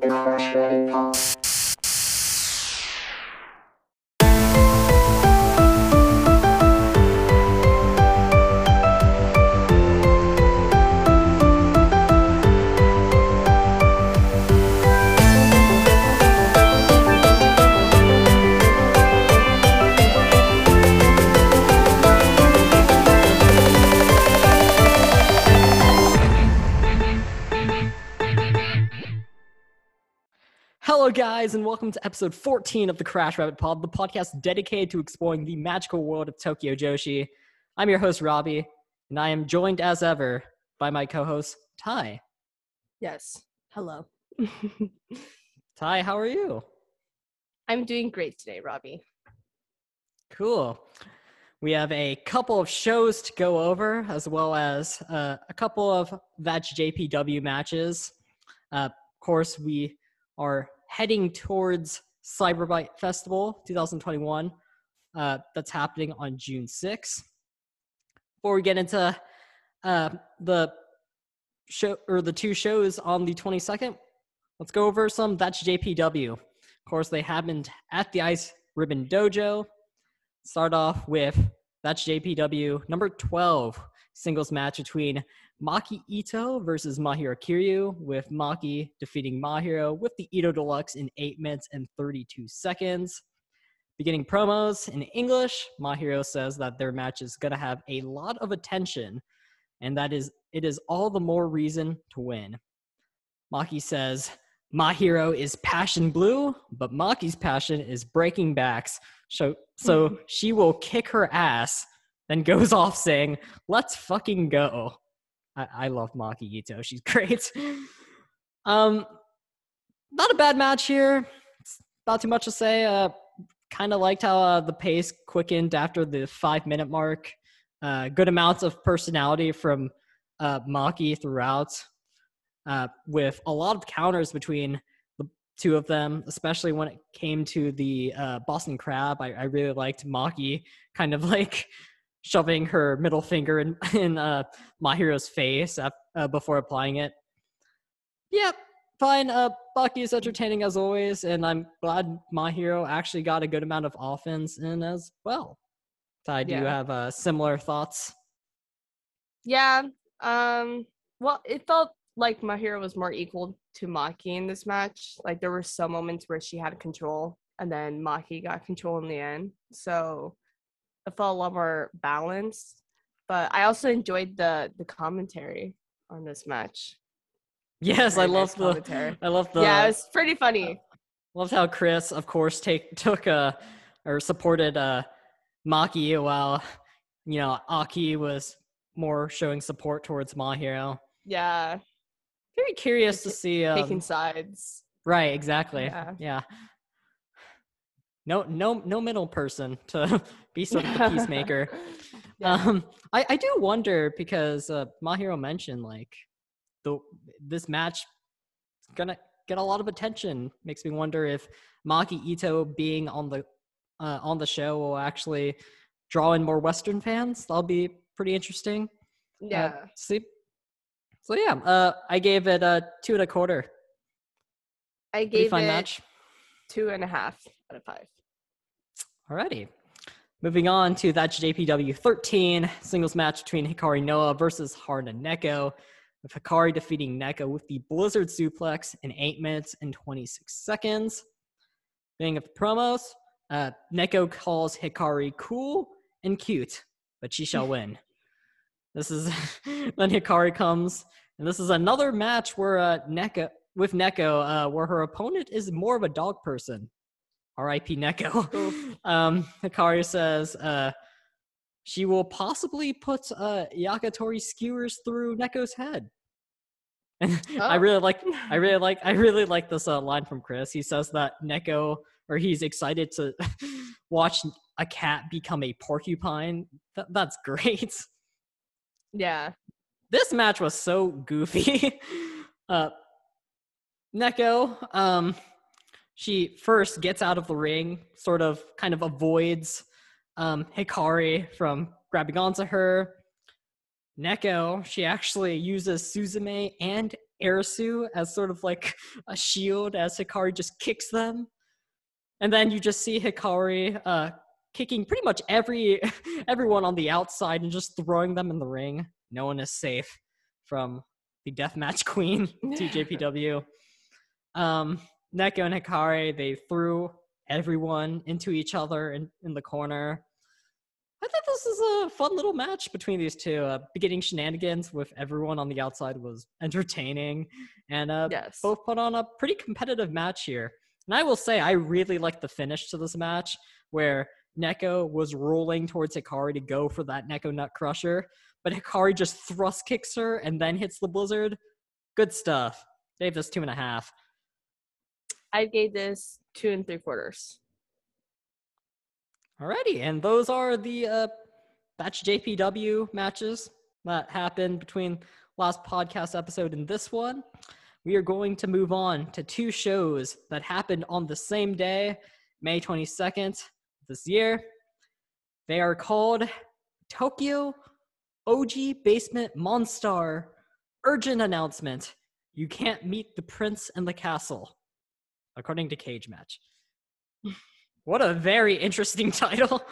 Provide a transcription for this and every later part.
the guys, and welcome to episode 14 of the Crash Rabbit Pod, the podcast dedicated to exploring the magical world of Tokyo Joshi. I'm your host, Robbie, and I am joined as ever by my co host, Ty. Yes. Hello. Ty, how are you? I'm doing great today, Robbie. Cool. We have a couple of shows to go over, as well as uh, a couple of That's JPW matches. Uh, of course, we are heading towards CyberFight Festival 2021. Uh, that's happening on June 6th. Before we get into uh, the show or the two shows on the 22nd, let's go over some That's JPW. Of course, they happened at the Ice Ribbon Dojo. Start off with That's JPW number 12 singles match between Maki Ito versus Mahiro Kiryu, with Maki defeating Mahiro with the Ito Deluxe in 8 minutes and 32 seconds. Beginning promos in English, Mahiro says that their match is going to have a lot of attention, and that is it is all the more reason to win. Maki says, Mahiro is passion blue, but Maki's passion is breaking backs. So, so she will kick her ass, then goes off saying, Let's fucking go. I, I love Maki Ito. She's great. um, not a bad match here. It's not too much to say. Uh, kind of liked how uh, the pace quickened after the five minute mark. Uh, good amounts of personality from uh, Maki throughout, uh, with a lot of counters between the two of them, especially when it came to the uh, Boston Crab. I, I really liked Maki kind of like shoving her middle finger in, in uh, Mahiro's face uh, before applying it. Yep, fine. Uh, Bucky is entertaining as always, and I'm glad Mahiro actually got a good amount of offense in as well. Ty, do you have uh, similar thoughts? Yeah. Um. Well, it felt like Mahiro was more equal to Maki in this match. Like there were some moments where she had control, and then Maki got control in the end. So it felt a lot more balanced. But I also enjoyed the the commentary on this match. Yes, I Very love nice the. commentary. I love the. yeah, it was pretty funny. Loved how Chris, of course, take took a or supported uh Maki while you know Aki was more showing support towards Mahiro. Yeah, Very curious to see. Um, taking sides. Right, exactly. Yeah. Yeah. No, no, no middle person to be sort of the peacemaker. Yeah. Um, I, I do wonder because uh, Mahiro mentioned like the this match is gonna get a lot of attention. Makes me wonder if Maki Ito being on the uh, on the show will actually draw in more Western fans. That'll be pretty interesting. Uh, yeah. see. So yeah, uh, I gave it a two and a quarter. I gave it match. two and a half out of five. Alrighty. Moving on to that JPW 13 singles match between Hikari Noah versus Haruna Neko, with Hikari defeating Neko with the Blizzard suplex in 8 minutes and 26 seconds. Being of the promos, uh, Neko calls Hikari cool and cute, but she shall win. This is then Hikari comes, and this is another match where uh, Neko with Neko, uh, where her opponent is more of a dog person. R.I.P. Neko. Um, Hikari says uh, she will possibly put uh, Yakitori skewers through Neko's head. And I Oh. really like, I really like, I really like this uh, line from Chris. He says that Neko, or he's excited to watch a cat become a porcupine. Th- that's great. Yeah. this match was so goofy. uh, Neko, um, she first gets out of the ring, sort of kind of avoids um, Hikari from grabbing onto her. Neko, she actually uses Suzume and Arisu as sort of like a shield as Hikari just kicks them. And then you just see Hikari uh, kicking pretty much every everyone on the outside and just throwing them in the ring. No one is safe from the deathmatch queen, TJPW. um, Neko and Hikari, they threw everyone into each other in, in the corner. I thought this was a fun little match between these two. Uh, beginning shenanigans with everyone on the outside was entertaining, and uh, Yes. both put on a pretty competitive match here. And I will say, I really like the finish to this match where Neko was rolling towards Hikari to go for that Neko Nut Crusher, but Hikari just thrust kicks her and then hits the Blizzard. Good stuff. Gave this two and a half. I gave this two and three quarters. Alrighty, and those are the uh, That's JPW matches that happened between last podcast episode and this one. We are going to move on to two shows that happened on the same day, May 22nd this year. They are called Tokyo Oji Basement Monstar Urgent Announcement. You can't meet the prince in the castle, according to Cage Match. What a very interesting title.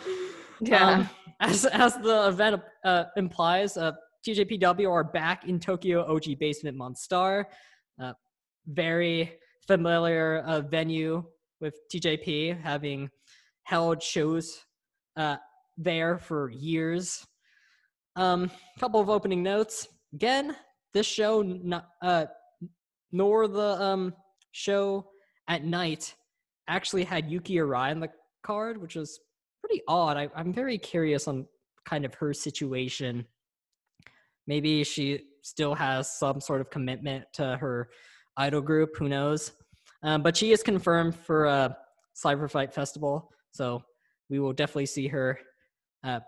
Um, as as the event uh, implies, uh, TJPW are back in Tokyo Oji Basement Monstar. Uh, very familiar uh, venue with TJP having held shows uh, there for years. Um, couple of opening notes. Again, this show, not, uh, nor the um, show at night, actually had Yuki Arai in the card, which was pretty odd. I, I'm very curious on kind of her situation. Maybe she still has some sort of commitment to her idol group. Who knows? Um, but she is confirmed for a Cyber Fight Festival, so we will definitely see her uh,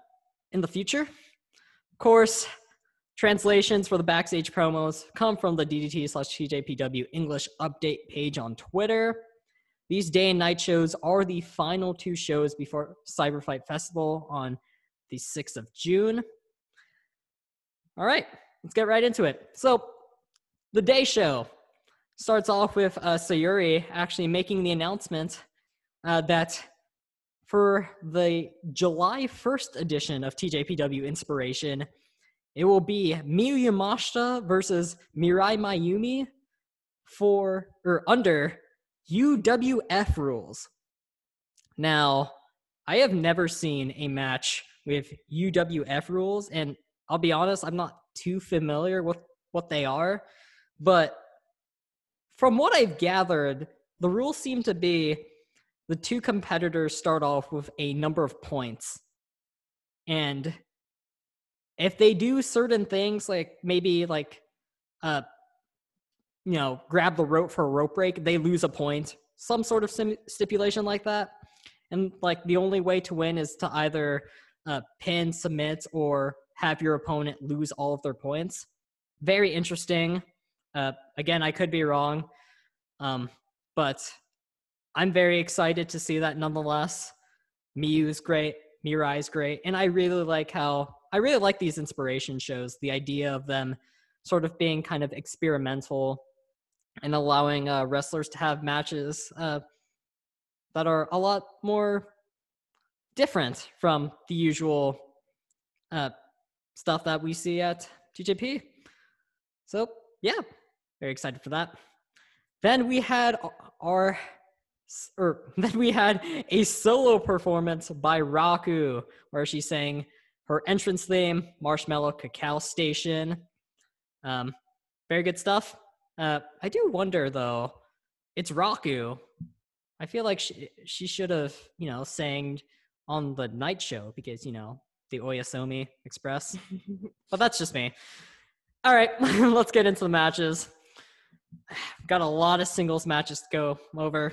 in the future. Of course, translations for the backstage promos come from the DDT slash TJPW English update page on Twitter. These day and night shows are the final two shows before Cyber Fight Festival on the 6th of June. All right, let's get right into it. So, the day show starts off with uh, Sayuri actually making the announcement uh, that for the July 1st edition of TJPW Inspiration, it will be Miyu Yamashita versus Mirai Maiumi for or under UWF rules. Now, I have never seen a match with UWF rules, and I'll be honest, I'm not too familiar with what they are, but from what I've gathered, the rules seem to be the two competitors start off with a number of points. And if they do certain things, like maybe like uh you know, grab the rope for a rope break, they lose a point. Some sort of sim- stipulation like that. And like the only way to win is to either uh, pin, submit, or have your opponent lose all of their points. Very interesting. Uh, again, I could be wrong, um, but I'm very excited to see that nonetheless. Miyu's great, Mirai's great, and I really like how I really like these inspiration shows. The idea of them sort of being kind of experimental and allowing uh, wrestlers to have matches uh, that are a lot more different from the usual uh, stuff that we see at TJP. So yeah, very excited for that. Then we had our, or then we had a solo performance by Raku, where she sang her entrance theme, Marshmallow Cacao Station. Um, very good stuff. Uh, I do wonder though, it's Raku. I feel like she she should have you know sang on the night show because you know the Oyasumi Express. but that's just me. All right, let's get into the matches. Got a lot of singles matches to go over.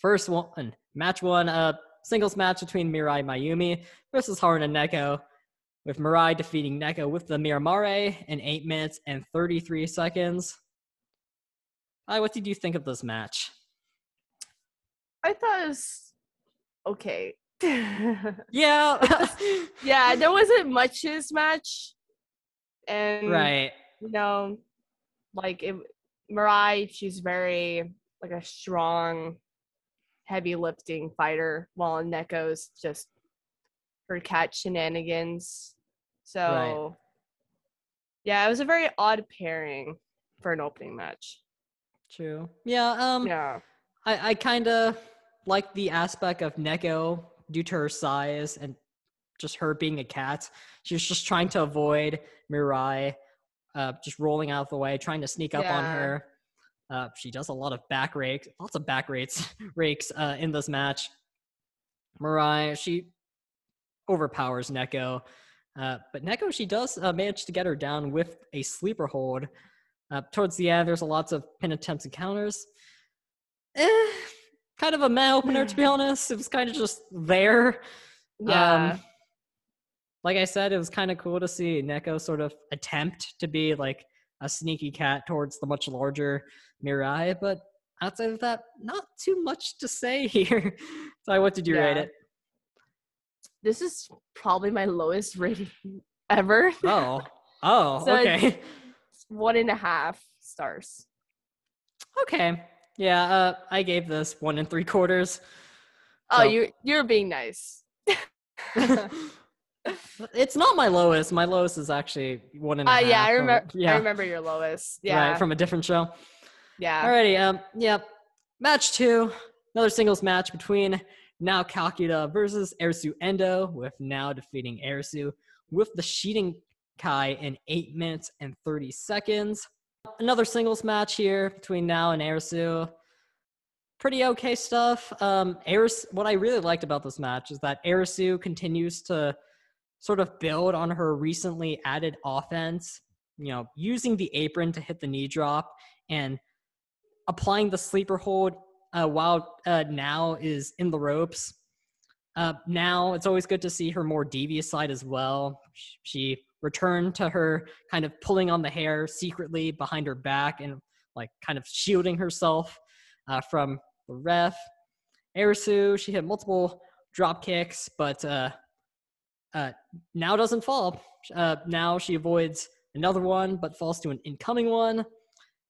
First one, match one, uh, singles match between Mirai Maiumi versus Haruna Neko, with Mirai defeating Neko with the Miramare in 8 minutes and 33 seconds. Hi, what did you think of this match? I thought it was okay. Yeah, yeah, there wasn't much to this match. and Right. you know, like it, Mirai, she's very like a strong, heavy lifting fighter, while Neko's just her cat shenanigans. So, yeah, it was a very odd pairing for an opening match. True. Yeah. Um. Yeah, I I kind of like the aspect of Neko due to her size and just her being a cat. She was just trying to avoid Mirai, uh, just rolling out of the way, trying to sneak up on her. Uh, she does a lot of back rakes, lots of back rakes, rakes uh, in this match. Mirai, she overpowers Neko, uh, but Neko she does uh, manage to get her down with a sleeper hold. Uh, towards the end, there's a lots of pin attempts and counters. Eh, kind of a meh opener to be honest. It was kind of just there. yeah, Um, like I said, it was kind of cool to see Neko sort of attempt to be like a sneaky cat towards the much larger Mirai, but outside of that, not too much to say here. so, what did you rate it? this is probably my lowest rating ever. Oh, oh, So okay, One and a half stars. okay, yeah. Uh, I gave this one and three quarters. Oh, So- you you're being nice. It's not my lowest. My lowest is actually one and a Uh, half. yeah, I remember. Yeah, I remember your lowest. Yeah, right from a different show. yeah. Alrighty, um, yep. Match two, another singles match between Nao Kakuta versus Arisu Endo, with Nao defeating Arisu with the Sheeting Kai in 8 minutes and 30 seconds. Another singles match here between Nao and Arisu. Pretty okay stuff. Um, Eris, what I really liked about this match is that Arisu continues to sort of build on her recently added offense, you know, using the apron to hit the knee drop and applying the sleeper hold uh, while uh, Nao is in the ropes. Uh, Nao it's always good to see her more devious side as well. She returned to her kind of pulling on the hair secretly behind her back and like kind of shielding herself uh, from the ref. Arisu, she hit multiple drop kicks, but uh, uh, Nao doesn't fall. Uh, Nao she avoids another one, but falls to an incoming one.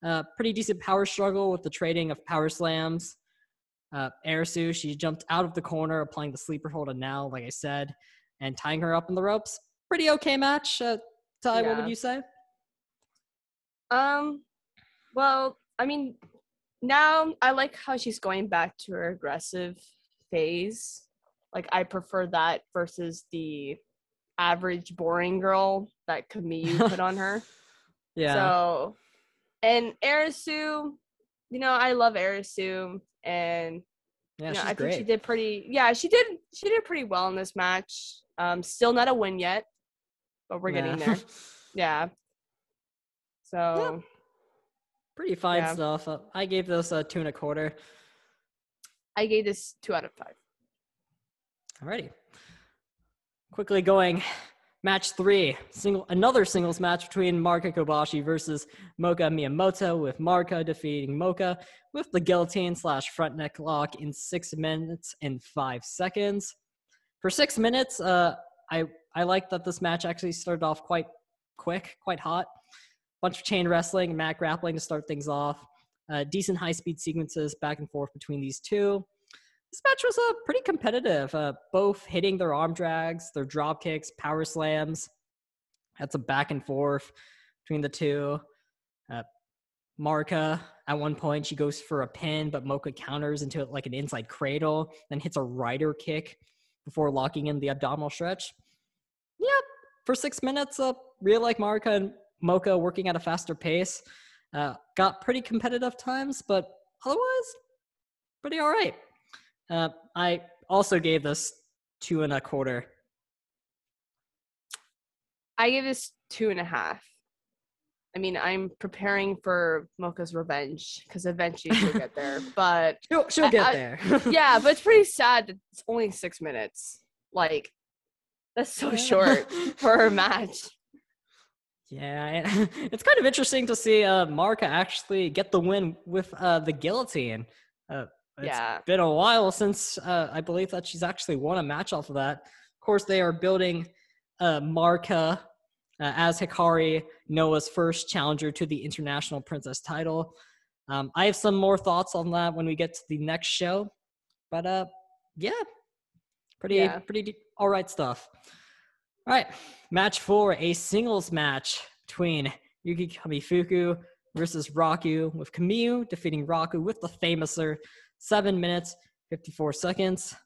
Uh, pretty decent power struggle with the trading of power slams. Uh, Arisu, she jumped out of the corner, applying the sleeper hold on Nao, like I said, and tying her up in the ropes. Pretty okay match. Uh, Ty, what would you say? Um, well, I mean, Nao I like how she's going back to her aggressive phase. Like I prefer that versus the average boring girl that Kamiyu put on her. Yeah. So, and Arisu, you know, I love Arisu, and yeah, you know, I great. think she did pretty. Yeah, she did. She did pretty well in this match. Um, still not a win yet, but we're getting Yeah. there. Yeah. So Pretty fine Yeah. stuff. I gave this a two and a quarter. I gave this two out of five. Alrighty. Quickly going, match three, single another singles match between Marika Kobashi versus Moka Miyamoto, with Marika defeating Moka with the guillotine slash front neck lock in six minutes and five seconds. For six minutes, uh, I I like that this match actually started off quite quick, quite hot. Bunch of chain wrestling and mat grappling to start things off. Uh, decent high speed sequences back and forth between these two this match was uh, pretty competitive. Uh, both hitting their arm drags, their drop kicks, power slams. That's a back and forth between the two. Uh, Marika, at one point, she goes for a pin, but Moka counters into like an inside cradle, then hits a rider kick before locking in the abdominal stretch. Yep, for six minutes, uh, really like Marika and Moka working at a faster pace. Uh, got pretty competitive times, but otherwise, pretty all right. Uh, I also gave this two and a quarter. I give this two and a half. I mean, I'm preparing for Moka's revenge because eventually she'll get there. But She'll, she'll I- get I- there. yeah, but it's pretty sad that it's only six minutes. Like, that's so short for her match. yeah, it's kind of interesting to see uh, Marika actually get the win with uh, the guillotine. Uh, it's Yeah. been a while since uh, I believe that she's actually won a match off of that. Of course, they are building uh, Marika uh, as Hikari, Noah's first challenger to the International Princess title. Um, I have some more thoughts on that when we get to the next show, but uh, yeah, pretty Yeah. pretty de- all right stuff. All right, match four, a singles match between Yuki Kamifuku versus Raku, with Kamiyu defeating Raku with the famouser seven minutes fifty four seconds.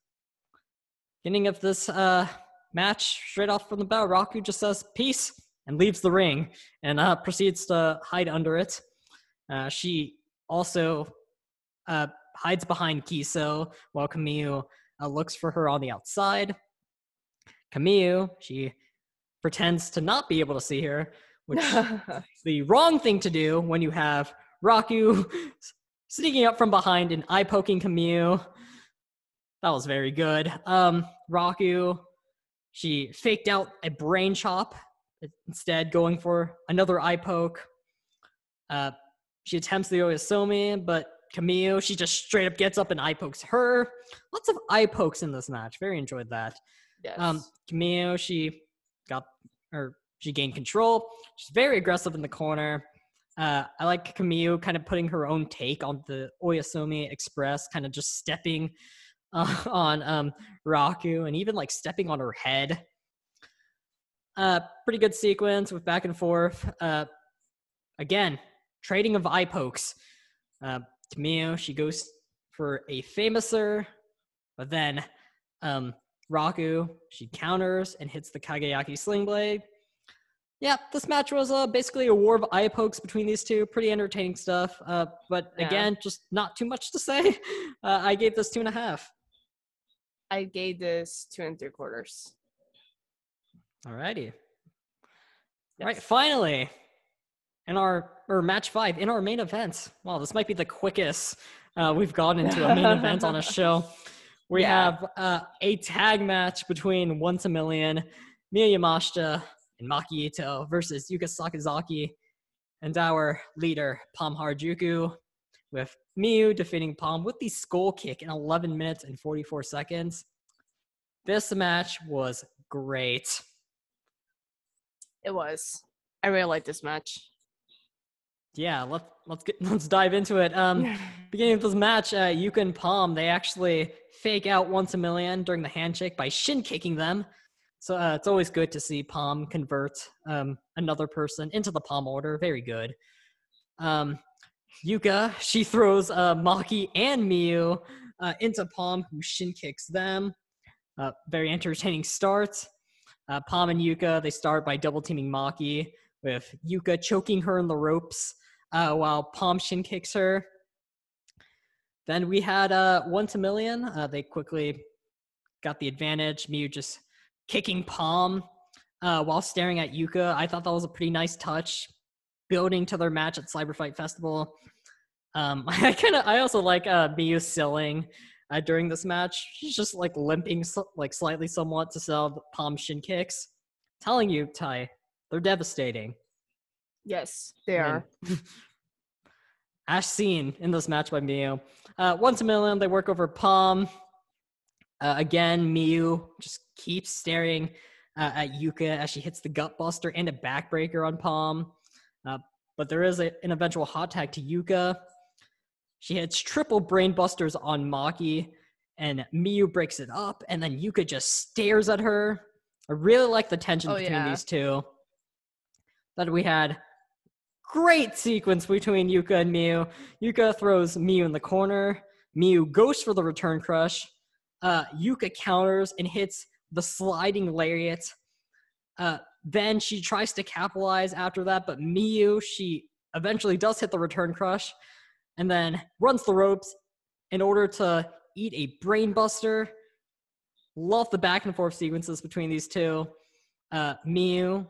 Beginning of this uh, match, straight off from the bell, Raku just says peace and leaves the ring and uh, proceeds to hide under it. Uh, she also uh, hides behind Kiso while Kamiyu uh, looks for her on the outside. Kamiyu, she pretends to not be able to see her, which is the wrong thing to do when you have Raku sneaking up from behind and eye poking Kamiyu. That was very good. Um, Raku, she faked out a brain chop, instead going for another eye poke. Uh, she attempts the Oyasumi, but Kamiyu, she just straight up gets up and eye pokes her. Lots of eye pokes in this match. Very enjoyed that. yes. Um, Kamiyu, she got or she gained control. She's very aggressive in the corner. Uh, I like Kamiyu kind of putting her own take on the Oyasumi Express, kind of just stepping uh, on um, Raku and even like stepping on her head. Uh, pretty good sequence with back and forth. Uh, again, trading of eye pokes. Uh, Kamiyu, she goes for a famouser, but then um, Raku, she counters and hits the Kageyaki Sling Blade. Yeah, this match was uh, basically a war of eye pokes between these two. Pretty entertaining stuff. Uh, but Yeah. again, just not too much to say. Uh, I gave this two and a half. I gave this two and three quarters. Alrighty. Yes. All right, finally, in our or match five in our main event. Wow, this might be the quickest uh, we've gone into a main event on a show. We Yeah. have uh, a tag match between Once a Million, Miyu Yamashita, and Maki Ito versus Yuka Sakazaki and our leader Pom Harajuku, with Miyu defeating Pom with the skull kick in 11 minutes and 44 seconds. This match was great. It was. I really like this match. Yeah, let's let's get let's dive into it. Um, beginning of this match, uh, Yuka and Pom they actually fake out once a million during the handshake by shin kicking them. So uh, it's always good to see Pom convert um, another person into the Pom order. Very good. Um, Yuka she throws uh, Maki and Miyu uh, into Pom, who shin kicks them. Uh, very entertaining start. Uh, Pom and Yuka they start by double teaming Maki with Yuka choking her in the ropes uh, while Pom shin kicks her. Then we had uh, one to million. Uh, they quickly got the advantage. Miyu just kicking Pom uh, while staring at Yuka. I thought that was a pretty nice touch, building to their match at Cyber Fight Festival. Um, I kind of, I also like uh, Miyu selling uh, during this match. She's just like limping, like slightly somewhat to sell the Pom shin kicks. Telling you, Ty, they're devastating. Yes, they are. Ash seen in this match by Miyu. Uh, once a million, they work over Pom. Uh, again, Miyu just keeps staring uh, at Yuka as she hits the gut buster and a backbreaker on Pom. Uh, but there is a, an eventual hot tag to Yuka. She hits triple brain busters on Maki, and Miyu breaks it up, and then Yuka just stares at her. I really like the tension Oh, between yeah. these two. That we had great sequence between Yuka and Miyu. Yuka throws Miyu in the corner. Miyu goes for the return crush. Uh, Yuka counters and hits the sliding lariat. Uh, then she tries to capitalize after that, but Miyu, she eventually does hit the return crush and then runs the ropes in order to eat a brain buster. Love the back and forth sequences between these two. Uh,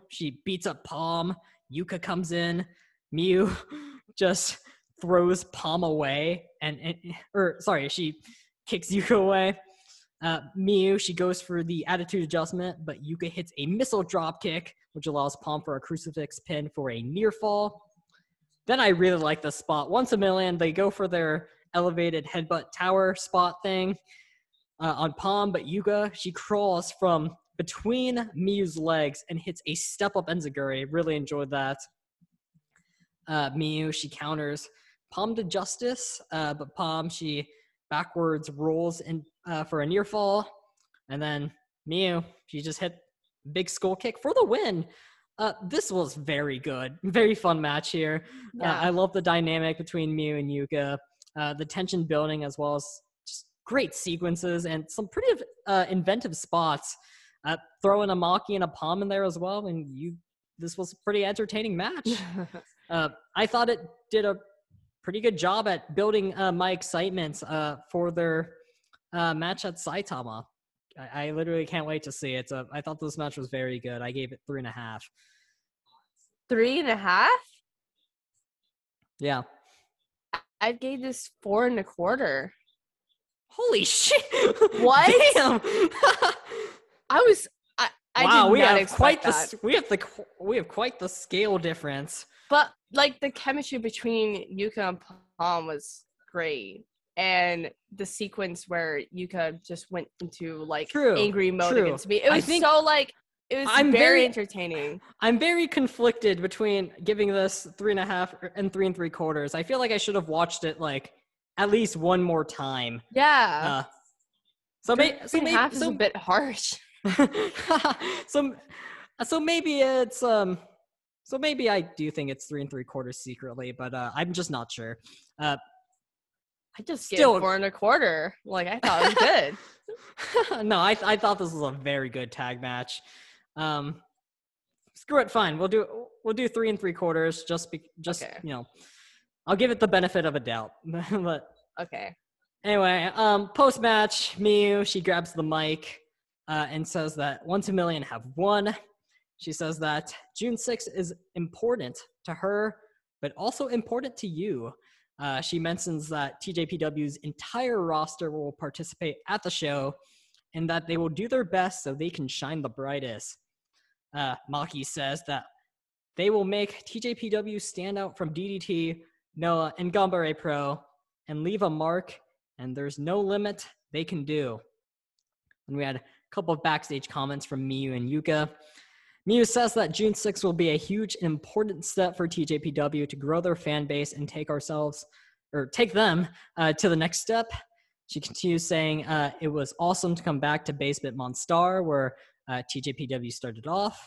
she beats up Pom. Yuka comes in. Miyu just throws Pom away, and, and or sorry, she kicks Yuka away. Uh, Miyu, she goes for the attitude adjustment, but Yuka hits a missile drop kick, which allows Pom for a crucifix pin for a near fall. Then I really like this spot. Once a million, they go for their elevated headbutt tower spot thing uh, on Pom, but Yuka, she crawls from between Miyu's legs and hits a step up enziguri. Really enjoyed that. Uh, Miyu, she counters Pom to Justice, uh, but Pom, she backwards rolls in uh, for a near fall. And then Miyu, she just hit big skull kick for the win. Uh, this was very good. Very fun match here. Uh, I love the dynamic between Miyu and Yuka, uh, the tension building, as well as just great sequences and some pretty uh, inventive spots. Uh, throwing a Maki and a Pom in there as well, and you. This was a pretty entertaining match. Uh, I thought it did a pretty good job at building uh, my excitement uh, for their uh, match at Saitama. I, I literally can't wait to see it. Uh, I thought this match was very good. I gave it three and a half. Three and a half? Yeah. I gave this four and a quarter. Holy shit! What? Damn! I was I, I wow, we not have quite the that. s- we have the we have quite the scale difference. But like the chemistry between Yuka and Pom was great. And the sequence where Yuka just went into like True, angry mode true. against me. It was so like it was I'm very, very- entertaining. I'm very conflicted between giving this three and a half and three and three quarters. I feel like I should have watched it like at least one more time. Yeah. Uh, so, three, may, three so maybe half is so, a bit harsh. so so maybe it's um so maybe I do think it's three and three quarters secretly, but uh, I'm just not sure. Uh, I just Still- four and a quarter. Like I thought it was good. no, I I thought this was a very good tag match. Um, screw it, fine. We'll do we'll do three and three quarters. Just be, just Okay. you know, I'll give it the benefit of a doubt. but Okay. anyway, um, post match, Miyu she grabs the mic uh, and says that once a million have won. She says that June 6th is important to her, but also important to you. Uh, she mentions that TJPW's entire roster will participate at the show and that they will do their best so they can shine the brightest. Uh, Maki says that they will make TJPW stand out from DDT, Noah, and Gambare Pro and leave a mark, and there's no limit they can do. And we had a couple of backstage comments from Miyu and Yuka. Miyu says that June 6th will be a huge and important step for TJPW to grow their fan base and take ourselves or take them uh, to the next step. She continues saying uh, it was awesome to come back to Basement Monstar where uh, TJPW started off.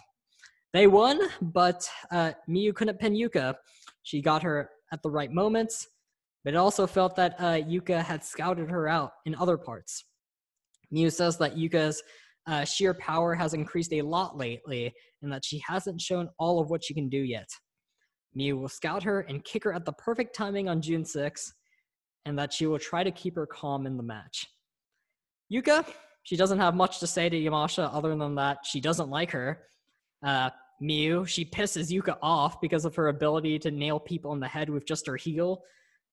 They won, but uh, Miyu couldn't pin Yuka. She got her at the right moments, but it also felt that uh, Yuka had scouted her out in other parts. Miyu says that Yuka's uh, sheer power has increased a lot lately and that she hasn't shown all of what she can do yet. Miyu will scout her and kick her at the perfect timing on June 6th, and that she will try to keep her calm in the match. Yuka, she doesn't have much to say to Yamasha other than that she doesn't like her. Uh, Miyu, she pisses Yuka off because of her ability to nail people in the head with just her heel.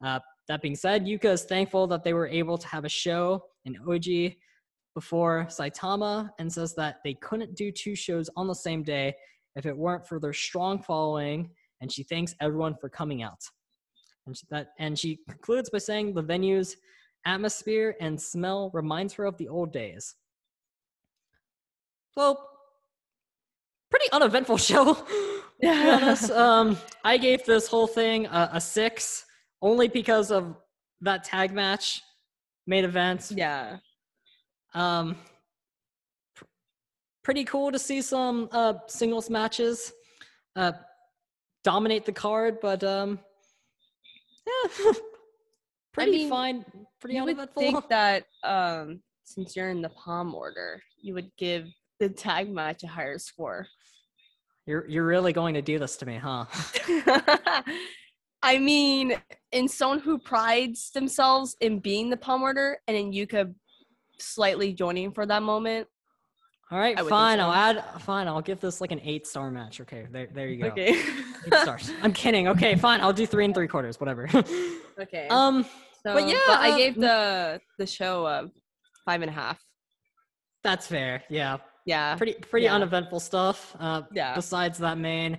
Uh, that being said, Yuka is thankful that they were able to have a show in Oji before Saitama and says that they couldn't do two shows on the same day if it weren't for their strong following, and she thanks everyone for coming out. And she, that, and she concludes by saying the venue's atmosphere and smell reminds her of the old days. So, pretty uneventful show. honest. um, I gave this whole thing a, a six, only because of that tag match, main event. Yeah. Um, pr- pretty cool to see some uh, singles matches uh, dominate the card, but um, yeah, pretty mean, fine, pretty You would think that um since you're in the Pom order, you would give the tag match a higher score. You're you're really going to do this to me, huh? I mean, in someone who prides themselves in being the Pom order and in Yuka slightly joining for that moment. All right, I would think fine. so. I'll add. Fine, I'll give this like an eight star match. Okay, there, there you go. Okay. Eight stars. I'm kidding. Okay, fine. I'll do three and three quarters. Whatever. okay. um, so, but yeah, I uh, gave the the show a five and a half. that's fair. Yeah, Yeah. pretty pretty yeah. uneventful stuff. Uh, Yeah. besides that main.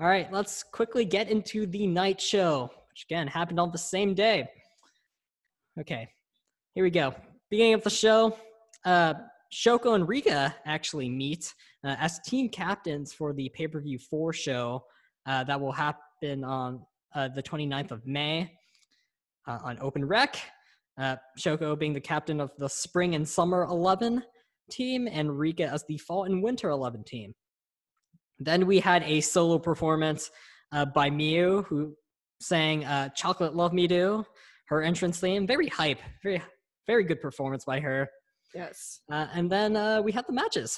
All right, let's quickly get into the night show, which again happened on the same day. Okay, here we go. Beginning of the show, uh, Shoko and Rika actually meet uh, as team captains for the pay per view 4 show uh, that will happen on uh, the 29th of May uh, on Open Rec. Uh, Shoko being the captain of the spring and summer 11 team, and Rika as the fall and winter 11 team. Then we had a solo performance uh, by Miu, who sang "Chocolate Love Me Do," her entrance theme. Very hype, very very good performance by her. Yes. Uh, and then uh, we had the matches.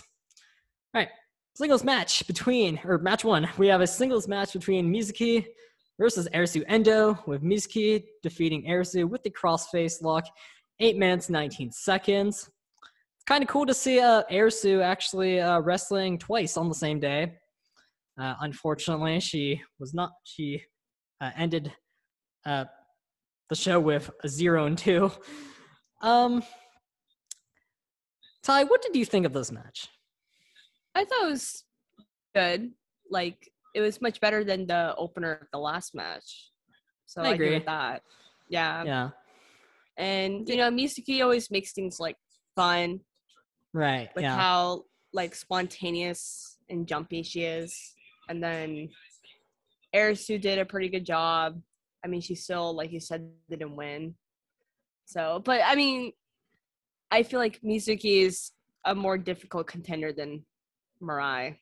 All right, singles match between or match one. We have a singles match between Mizuki versus Arisu Endo, with Mizuki defeating Arisu with the crossface lock, eight minutes nineteen seconds. It's kind of cool to see uh, Arisu actually uh, wrestling twice on the same day. Uh, unfortunately, she was not. She uh, ended uh, the show with a zero and two. Um, Ty, what did you think of this match? I thought it was good. Like it was much better than the opener of the last match. So I I, agree agree. with that. Yeah. Yeah, And you know, Mizuki always makes things like fun right. with yeah, how like spontaneous and jumpy she is. And then Arisu did a pretty good job. I mean, she still, like you said, didn't win. So, but I mean, I feel like Mizuki is a more difficult contender than Mirai.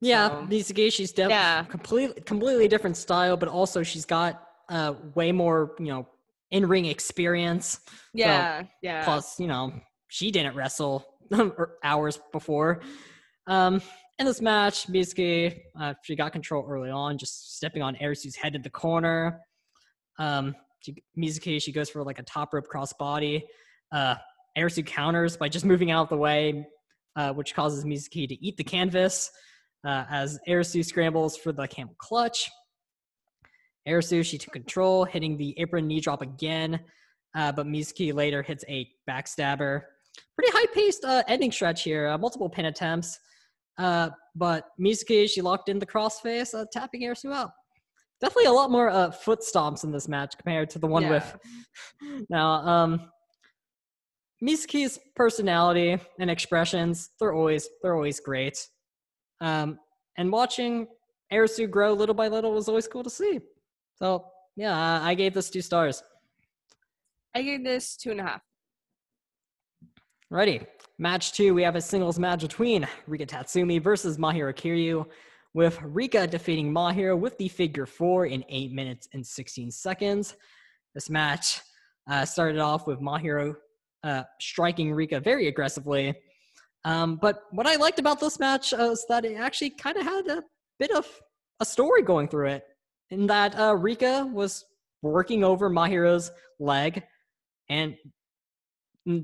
yeah. so- Mizuki, she's definitely Yeah. completely completely different style, but also she's got uh way more you know in ring experience. Yeah, yeah. Plus, you know, she didn't wrestle hours before. Um, in this match, Mizuki, uh, she got control early on, just stepping on Arisu's head in the corner. Um, Mizuki, she goes for like a top rope crossbody. Uh, Arisu counters by just moving out of the way, uh, which causes Mizuki to eat the canvas uh, as Arisu scrambles for the camel clutch. Arisu, she took control, hitting the apron knee drop again, uh, but Mizuki later hits a backstabber. Pretty high paced uh, ending stretch here, uh, multiple pin attempts. Uh, but Mizuki, she locked in the crossface, tapping Arisu out. Definitely a lot more uh, foot stomps in this match compared to the one with. Nao, um, Mizuki's personality and expressions, they're always they're always great. Um, and watching Arisu grow little by little was always cool to see. So yeah, I I gave this two stars. I gave this two and a half. Ready. Match two, we have a singles match between Rika Tatsumi versus Mahiro Kiryu, with Rika defeating Mahiro with the figure four in 8 minutes and 16 seconds. This match uh, started off with Mahiro uh, striking Rika very aggressively. Um, but what I liked about this match uh, is that it actually kind of had a bit of a story going through it, in that uh, Rika was working over Mahiro's leg and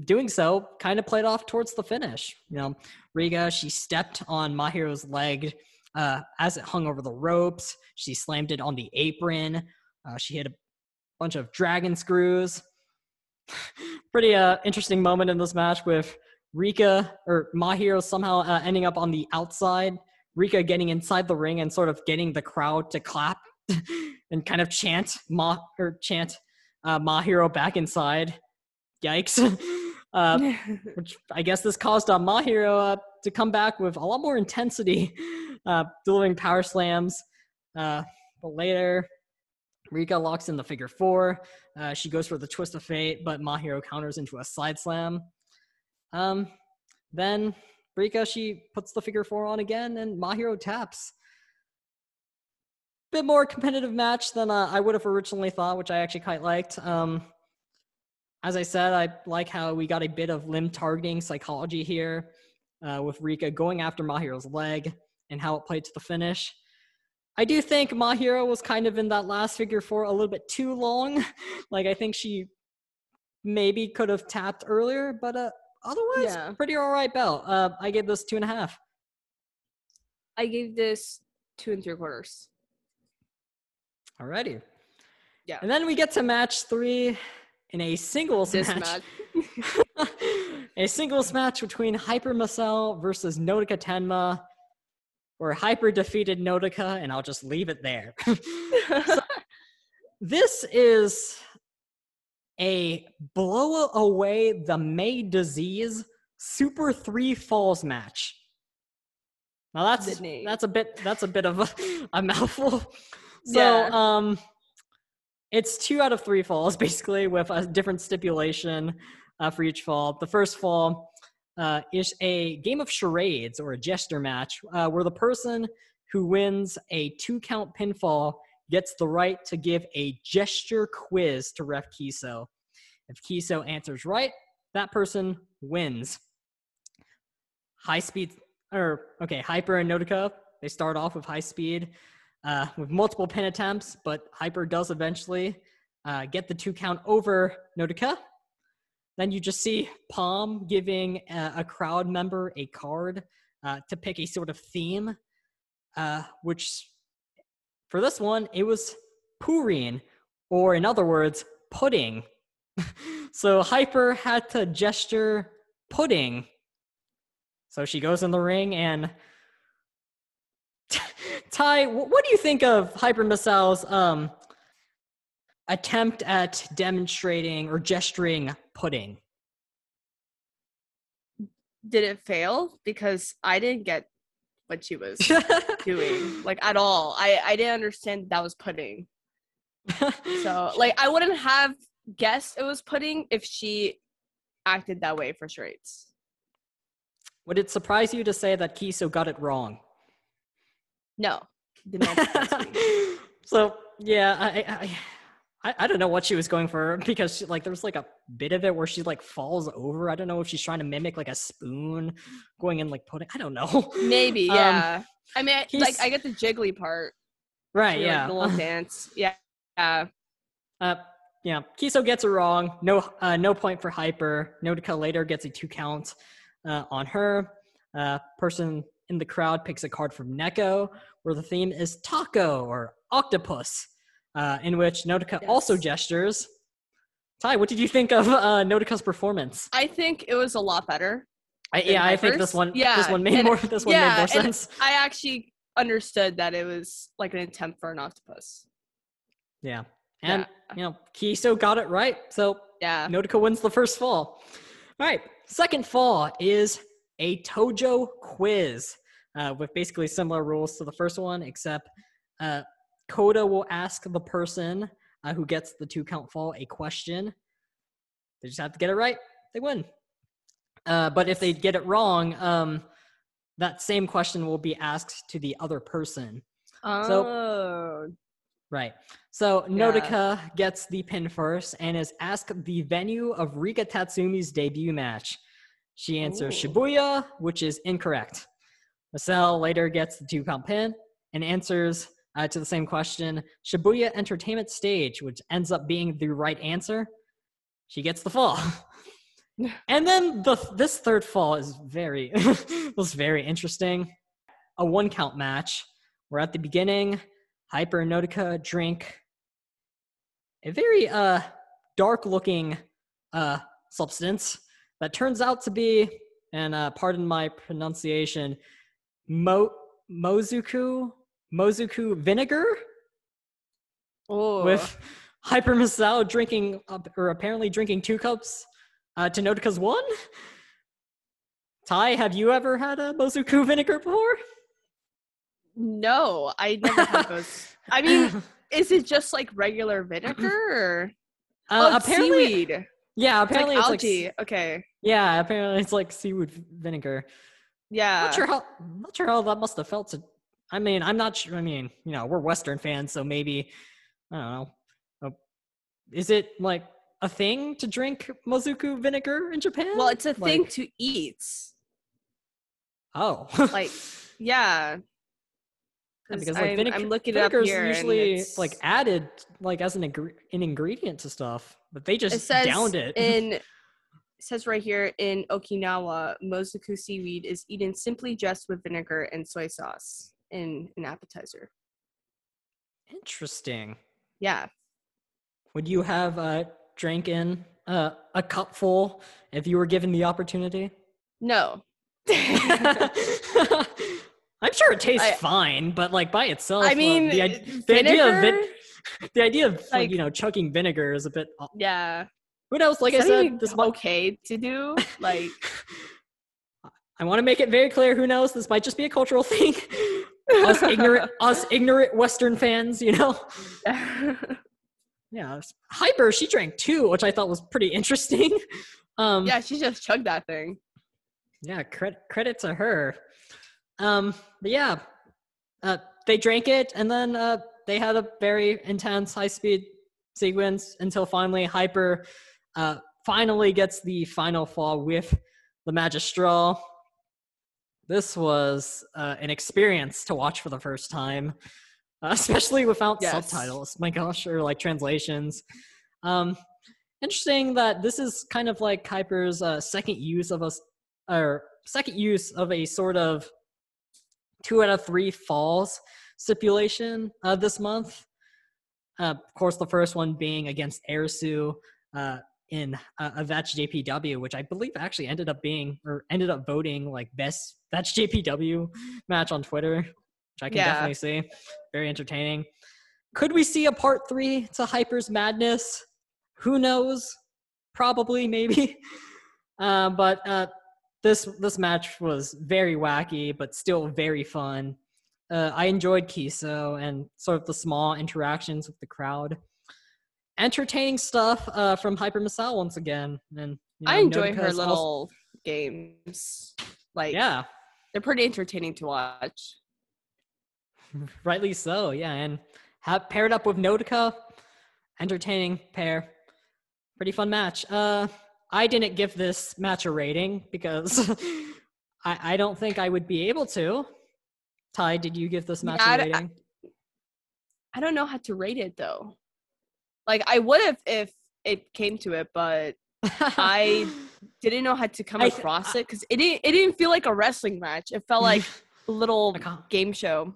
doing so kind of played off towards the finish. You know, Rika, she stepped on Mahiro's leg uh, as it hung over the ropes. She slammed it on the apron. Uh, she hit a bunch of dragon screws. Pretty uh, interesting moment in this match with Rika or Mahiro somehow uh, ending up on the outside. Rika getting inside the ring and sort of getting the crowd to clap and kind of chant Ma or chant uh, Mahiro back inside. Yikes. uh, which I guess this caused uh, Mahiro uh, to come back with a lot more intensity, uh, delivering power slams. Uh, but later, Rika locks in the figure four. Uh, she goes for the twist of fate, but Mahiro counters into a side slam. Um, then Rika she puts the figure four on again, and Mahiro taps. Bit more competitive match than uh, I would have originally thought, which I actually quite liked. Um, as I said, I like how we got a bit of limb targeting psychology here uh, with Rika going after Mahiro's leg and how it played to the finish. I do think Mahiro was kind of in that last figure four a little bit too long. like I think she maybe could have tapped earlier, but uh, otherwise, Yeah. pretty all right belt. Uh, I gave this two and a half. I gave this two and three quarters. Alrighty. Yeah. And then we get to match three in a singles This match. match. a singles match between Hyper Misao versus Nodoka Tenma, where Hyper defeated Nodoka, and I'll just leave it there. this is a blow away the May disease Super Three Falls match. Now that's name. that's a bit that's a bit of a, a mouthful. So Yeah. um, it's two out of three falls basically with a different stipulation uh, for each fall. The first fall uh, is a game of charades or a gesture match uh, where the person who wins a two count pinfall gets the right to give a gesture quiz to Ref Kiso. If Kiso answers right, that person wins. High speed, or okay, Hyper and Nodoka, they start off with high speed uh, with multiple pin attempts, but Hyper does eventually uh, get the two count over Nodoka. Then you just see Pom giving a, a crowd member a card uh, to pick a sort of theme, uh, which for this one, it was Purine, or in other words, pudding. so Hyper had to gesture pudding. So she goes in the ring and Ty, what do you think of Hyper Misao's um, attempt at demonstrating or gesturing pudding? Did it fail? Because I didn't get what she was doing, like at all. I I didn't understand that was pudding. So like I wouldn't have guessed it was pudding if she acted that way for charades. Would it surprise you to say that Kiso got it wrong? No, not so yeah, I, I I don't know what she was going for because she, like there's like a bit of it where she like falls over. I don't know if she's trying to mimic like a spoon going in like pudding. I don't know. Maybe, Um, yeah. I mean, I- like I get the jiggly part. Right. know, like, Yeah. the little dance. Yeah, yeah. Uh, yeah, Kiso gets it wrong. No, uh, no point for Hyper. Nodoka later gets a two count uh, on her. Uh, person in the crowd picks a card from Neko, where the theme is taco or octopus, uh, in which Nodoka also gestures. Ty, what did you think of uh, Nodoka's performance? I think it was a lot better. I, yeah, I think this one, this one made and- more. This one yeah, made more sense. I actually understood that it was like an attempt for an octopus. Yeah, and Yeah. you know, Kiso got it right. So Yeah. Nodoka wins the first fall. All right, second fall is a Tojo quiz uh, with basically similar rules to the first one, except uh, Coda will ask the person uh, who gets the two count fall a question. They just have to get it right, they win. Uh, but if they get it wrong, um, that same question will be asked to the other person. Oh. Right. So Yeah. Nodoka gets the pin first and is asked the venue of Rika Tatsumi's debut match. She answers Ooh. Shibuya, which is incorrect. Marcel later gets the two count pin and answers uh, to the same question Shibuya Entertainment Stage, which ends up being the right answer. She gets the fall. and then the this third fall is very was very interesting. A one count match We're at the beginning Hyper Nodoka drink a very uh dark looking uh substance that turns out to be and uh pardon my pronunciation mo mozuku mozuku vinegar Oh. with Hyper Misao drinking up or apparently drinking two cups uh to Nodoka's one Ty, have you ever had a mozuku vinegar before? no, I never had those. I mean, is it just like regular vinegar or uh, oh, apparently, seaweed? Yeah, It's apparently like it's like, algae. s- okay. yeah, apparently it's like seaweed vinegar. Yeah. not sure how not sure how that must have felt to I mean, I'm not sure I mean, you know, we're Western fans, so maybe I don't know. Uh, is it like a thing to drink mozuku vinegar in Japan? Well, it's a thing to eat. oh. Like, yeah. Yeah, 'Cause because like I'm, vinegar, I'm looking vinegar is usually like added like as an, ingre- an ingredient to stuff, but they just it says downed it. in it says right here in Okinawa, mozuku seaweed is eaten simply just with vinegar and soy sauce in an appetizer. Interesting. Yeah. Would you have uh, drank in uh, a cup full if you were given the opportunity? No. I'm sure it tastes I- fine, but like by itself, I mean, the, uh, id- the idea of vinegar? The idea of like, you know chugging vinegar is a bit. Yeah. Who knows? Like I Is that said, this might okay to do. Like, I want to make it very clear. Who knows? This might just be a cultural thing. us ignorant, us ignorant Western fans, you know. Yeah, Hyper. She drank two, which I thought was pretty interesting. Um, yeah, she just chugged that thing. Yeah, credit credit to her. Um, but yeah, uh, they drank it, and then uh, they had a very intense, high speed sequence until finally Hyper uh, finally gets the final fall with the Magistral. This was uh, an experience to watch for the first time, uh, especially without Yes. subtitles. My gosh, or like translations. Um, interesting that this is kind of like Hyper's uh, second use of a or second use of a sort of two out of three falls stipulation uh, this month. Uh, of course, the first one being against Arisu uh, in uh, a That's JPW, which I believe actually ended up being or ended up voting like best That's JPW match on Twitter, which I can Yeah. definitely see. Very entertaining. Could we see a part three to Hyper's Madness? Who knows? Probably, maybe. Uh, but uh, this this match was very wacky, but still very fun. Uh, I enjoyed Kiso and sort of the small interactions with the crowd. Entertaining stuff uh, from Hyper Misao once again, and you I enjoy her is also- little games. Like, yeah, they're pretty entertaining to watch. rightly so. Yeah, and have paired up with Nodoka, entertaining pair. Pretty fun match. Uh, I didn't give this match a rating because I, I don't think I would be able to. Ty, did you give this match Yeah, I a d- I- rating? I don't know how to rate it though. Like, I would have if it came to it, but I didn't know how to come I across it because it didn't. It didn't feel like a wrestling match. It felt like a little game show.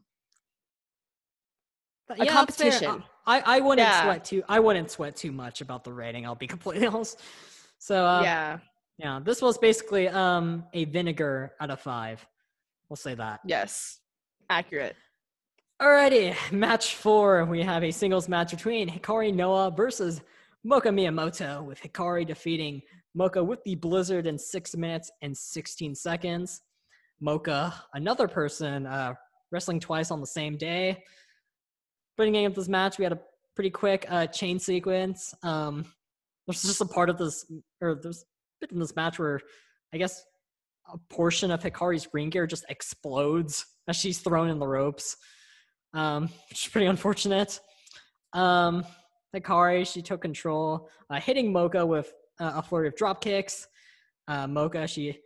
But a yeah, competition. I, I wouldn't Yeah. sweat too. I wouldn't sweat too much about the rating. I'll be completely honest. So uh, yeah, yeah. this was basically um a vinegar out of five. We'll say that. Yes. Accurate. Alrighty, match four. We have a singles match between Hikari Noah versus Moka Miyamoto, with Hikari defeating Moka with the Blizzard in six minutes and 16 seconds. Moka, another person, uh, wrestling twice on the same day. Bringing of this match, we had a pretty quick uh, chain sequence. Um, there's just a part of this, or there's a bit in this match where I guess a portion of Hikari's ring gear just explodes as she's thrown in the ropes, um, which is pretty unfortunate. Um, Hikari, she took control, uh, hitting Moka with uh, a flurry of drop kicks. Uh, Moka, she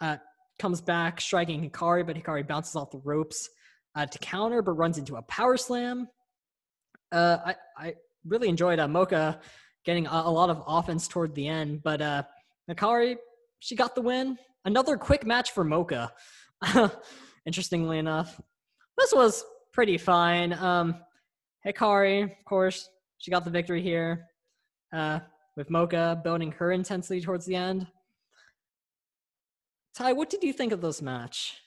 uh, comes back, striking Hikari, but Hikari bounces off the ropes uh, to counter, but runs into a power slam. Uh, I, I really enjoyed Moka getting a, a lot of offense toward the end, but Hikari, she got the win. Another quick match for Moka. Interestingly enough, this was pretty fine. Um, Hikari, of course, she got the victory here. Uh, with Moka building her intensity towards the end. Ty, what did you think of this match?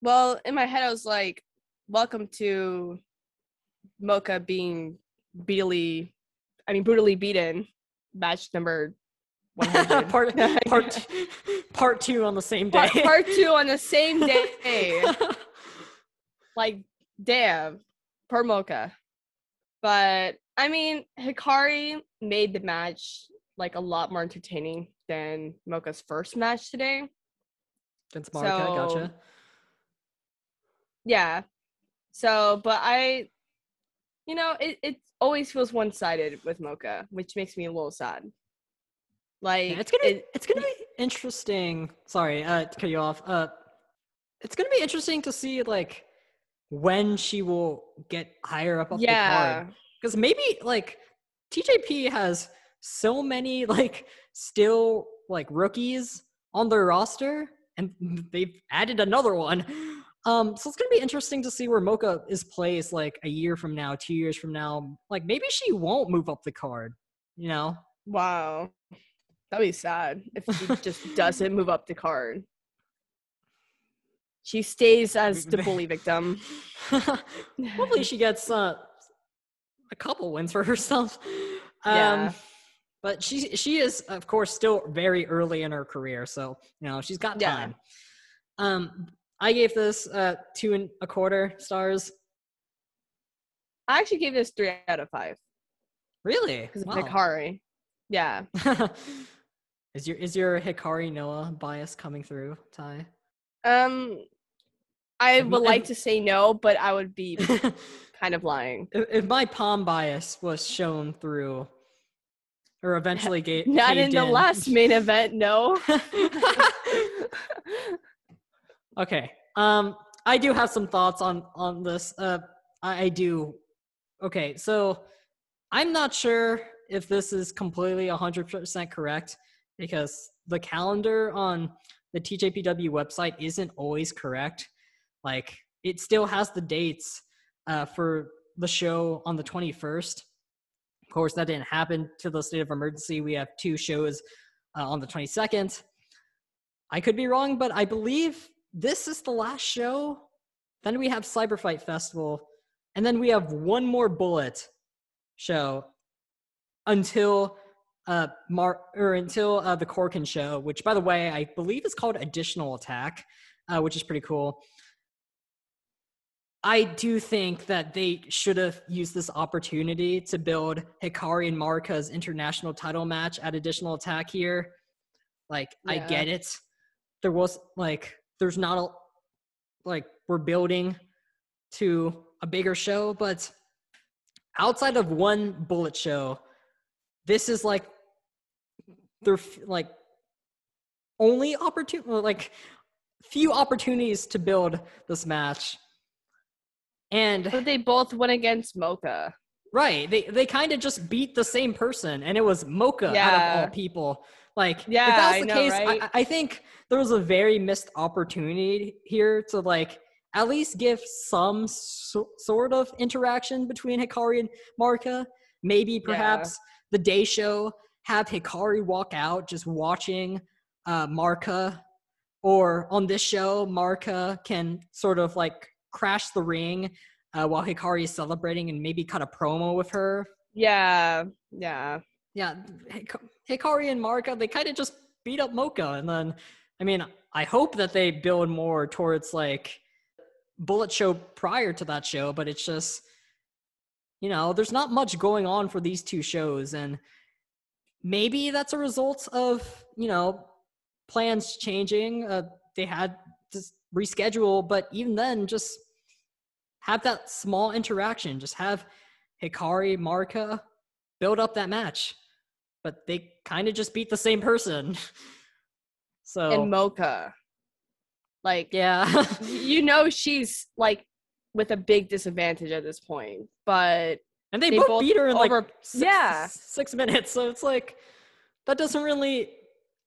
Well, in my head, I was like, "Welcome to Moka being brutally, I mean, brutally beaten." Match number. part part two, part two on the same day. part, part two on the same day. like, damn, per Moka. But I mean, Hikari made the match like a lot more entertaining than Moka's first match today. Against Marika, So- gotcha. Yeah. So, but I, you know, it, it always feels one sided with Moka, which makes me a little sad. Like, Yeah, it's gonna be, it- it's gonna be interesting. Sorry, uh, to cut you off. Uh, it's gonna be interesting to see like when she will get higher up, up the yeah. card. Because maybe like TJP has so many like still like rookies on their roster, and they've added another one. Um, so it's gonna be interesting to see where Moka is placed like a year from now, two years from now. Like maybe she won't move up the card. You know, Wow. That'd be sad if she just doesn't move up the card. She stays as the bully victim. Hopefully she gets uh, a couple wins for herself. Um, Yeah. but she she is of course still very early in her career, so you know she's got time. Yeah. Um, I gave this uh two and a quarter stars. I actually gave this three out of five Really? because of Wow. Hikari. Yeah. is your is your Hikari Noah bias coming through, Ty? Um, I would like to say no, but I would be kind of lying. if my Pom bias was shown through, or eventually gave Not in the last main event, no. okay. Um, I do have some thoughts on on this. Uh, I, I do. Okay, so I'm not sure if this is completely 100% correct because the calendar on the TJPW website isn't always correct. Like it still has the dates uh, for the show on the 21st. Of course, that didn't happen to the state of emergency. We have two shows uh, on the 22nd. I could be wrong, but I believe this is the last show. Then we have Cyberfight Festival, and then we have one more Bullet show until uh Mar or until uh, the Korakuen show, which by the way I believe is called Additional Attack, uh, which is pretty cool. I do think that they should have used this opportunity to build Hikari and Marika's international title match at Additional Attack here. Like, I get it. There was like, there's not a like we're building to a bigger show, but outside of one bullet show, this is like their f- like only opportunity, like few opportunities to build this match. And but they both went against Moka. right, they they kind of just beat the same person, and it was Moka out of all people. Like, Yeah, if that's the know, case, right? I, I think there was a very missed opportunity here to like at least give some so, sort of interaction between Hikari and Marika. Maybe perhaps the day show have Hikari walk out just watching uh, Marika, or on this show, Marika can sort of like crash the ring uh, while Hikari is celebrating and maybe cut a promo with her. Yeah, yeah. Yeah, Hik- Hikari and Marika, they kind of just beat up Moka. And then, I mean, I hope that they build more towards like Bullet Show prior to that show, but it's just, you know, there's not much going on for these two shows. And maybe that's a result of, you know, plans changing. Uh, they had to reschedule, but even then, just have that small interaction. Just have Hikari, Marika build up that match. But they kind of just beat the same person. so, And Moka. Like, yeah. you know, she's like with a big disadvantage at this point, but And they, They both, both beat her in like over- six, yeah. six minutes. So it's like that doesn't really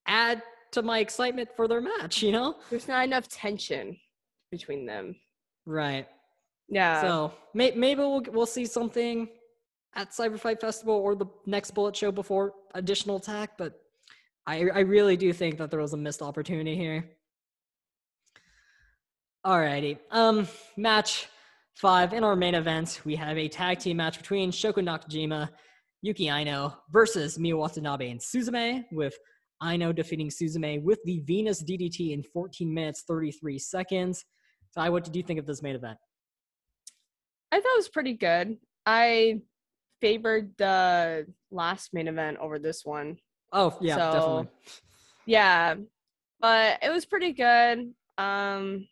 add to my excitement for their match, you know? there's not enough tension between them. Right. Yeah. so may- maybe we'll we'll see something at Cyberfight Festival or the next Bullet Show before additional attack, but I I really do think that there was a missed opportunity here. Alrighty. Um match five in our main event, we have a tag team match between Shoko Nakajima, Yuki Aino versus Miyu Watanabe and Suzume, with Aino defeating Suzume with the Venus DDT in 14 minutes 33 seconds. So, I, what did you think of this main event? I thought it was pretty good. I favored the last main event over this one. Oh yeah, So- definitely. Yeah, but it was pretty good. Um,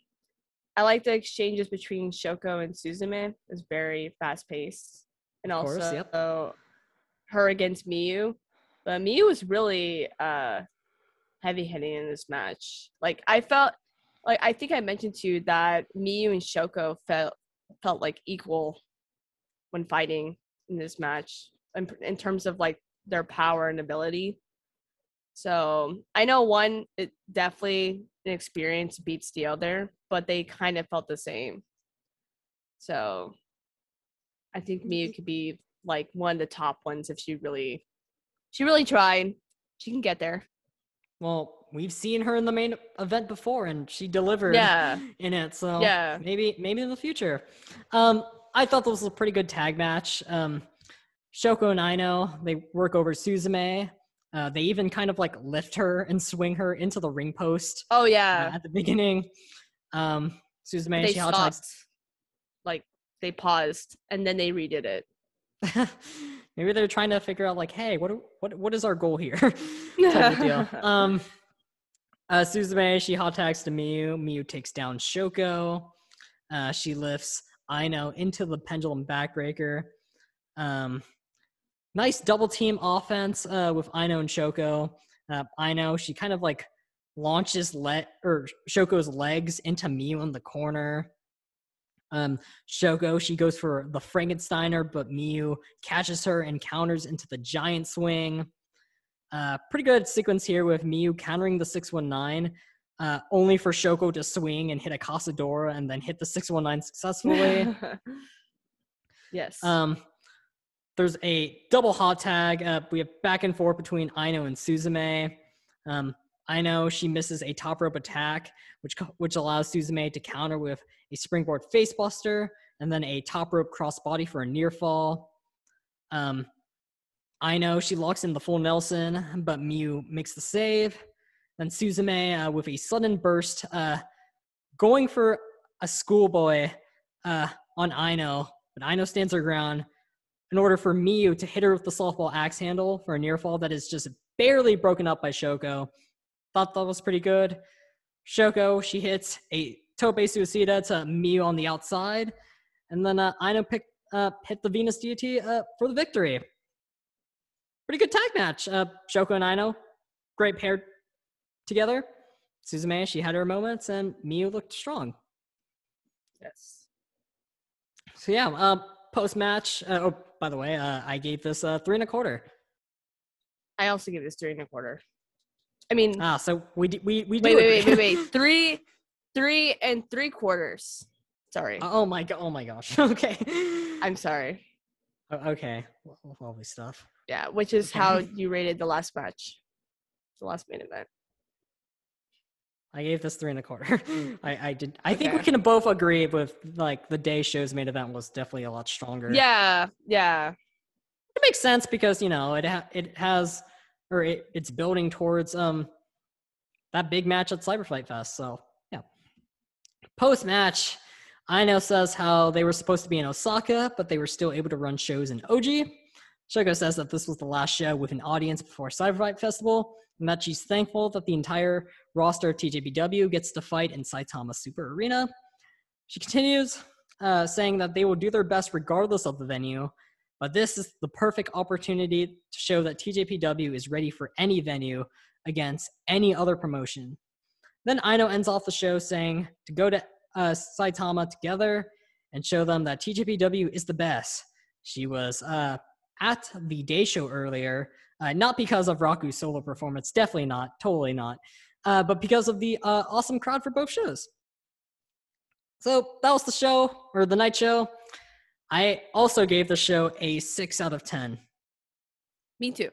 I like the exchanges between Shoko and Suzume. It was very fast paced, and Of course, also yep. her against Miyu. But Miyu was really uh heavy hitting in this match. Like I felt, like I think I mentioned to you that Miyu and Shoko felt felt like equal when fighting in this match, in, in terms of like their power and ability. So I know one, it definitely an experience beats the other, but they kind of felt the same. So I think Miyu could be like one of the top ones if she really, she really tried. She can get there. Well, we've seen her in the main event before, and she delivered Yeah. in it. So Yeah. maybe maybe in the future. Um, I thought this was a pretty good tag match. Um, Shoko and Aino, they work over Suzume. Uh, they even kind of like lift her and swing her into the ring post Oh uh, yeah. at the beginning. Um, Suzume, they she hot tags- Like they paused and then they redid it. Maybe they're trying to figure out like, hey, what what what is our goal here? deal. Um, uh, Suzume, she hot tags to Miyu. Miyu takes down Shoko. Uh, she lifts Aino into the pendulum backbreaker. Um, nice double team offense uh, with Aino and Shoko. Uh, Aino, she kind of like launches let or Shoko's legs into Miyu in the corner. Um, Shoko, she goes for the Frankensteiner, but Miyu catches her and counters into the giant swing. Uh, pretty good sequence here with Miyu countering the 619, uh, only for Shoko to swing and hit a Cazadora and then hit the 619 successfully. yes. um, there's a double hot tag. Uh, we have back and forth between Aino and Suzume. Um, Aino, she misses a top rope attack, which which allows Suzume to counter with a springboard facebuster and then a top rope crossbody for a near fall. Um, Aino, she locks in the full Nelson, but Miyu makes the save. Then Suzume uh, with a sudden burst, uh, going for a schoolboy uh, on Aino, but Aino stands her ground in order for Miyu to hit her with the softball axe handle for a near fall that is just barely broken up by Shoko. Thought that was pretty good. Shoko, she hits a tope suicida to Miyu on the outside, and then uh, Aino pick, uh, hit the Venus DDT uh, for the victory. Pretty good tag match. Uh, Shoko and Aino, great pair together. Suzume, she had her moments, and Miyu looked strong. yes. So yeah, uh, post match. Uh, oh, by the way, uh, I gave this uh, three and a quarter. I also give this three and a quarter. I mean, Ah, so we d- we we do. wait, wait, wait, wait, wait. Three, three and three quarters. Sorry. oh my god! Oh my gosh. okay. I'm sorry. Okay. Well, Lovely stuff. Yeah, which is how you rated the last match, the last main event. I gave this three and a quarter. I I did. I think we can both agree with like the day show's main event was definitely a lot stronger. Yeah, yeah, it makes sense because you know it ha- it has or it, it's building towards um that big match at Cyberfight Fest. So yeah. Post match, Aino says how they were supposed to be in Osaka, but they were still able to run shows in Oji. Shoko says that this was the last show with an audience before Cyberfight Festival, and that she's thankful that the entire roster of TJPW gets to fight in Saitama Super Arena. She continues, uh, saying that they will do their best regardless of the venue, but this is the perfect opportunity to show that TJPW is ready for any venue against any other promotion. Then Aino ends off the show saying to go to uh, Saitama together and show them that TJPW is the best. She was uh, at the day show earlier, uh, not because of Raku's solo performance, definitely not, totally not, uh, but because of the uh, awesome crowd for both shows. So that was the show, or the night show. I also gave the show a 6 out of 10. me too.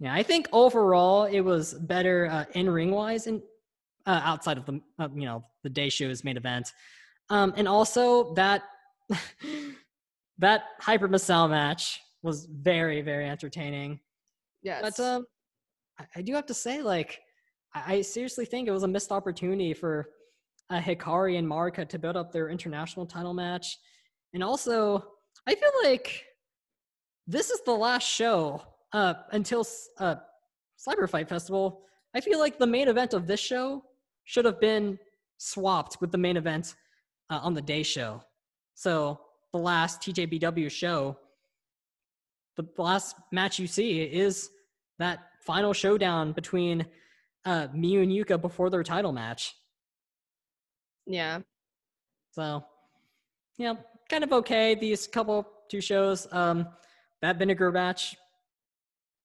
Yeah, I think overall it was better uh, in ring wise and uh, outside of the uh, you know the day show's main event, um, and also that that Hyper Misao match was very very entertaining. Yes. But um, I, I do have to say, like, I, seriously think it was a missed opportunity for uh, Hikari and Marika to build up their international title match, and also I feel like this is the last show uh, until uh, Cyber Fight Festival. I feel like the main event of this show should have been swapped with the main event uh, on the day show. So the last TJPW show, the last match you see is that final showdown between uh, Miyu and Yuka before their title match. yeah. So, yeah, kind of okay. These couple two shows, um, that vinegar match,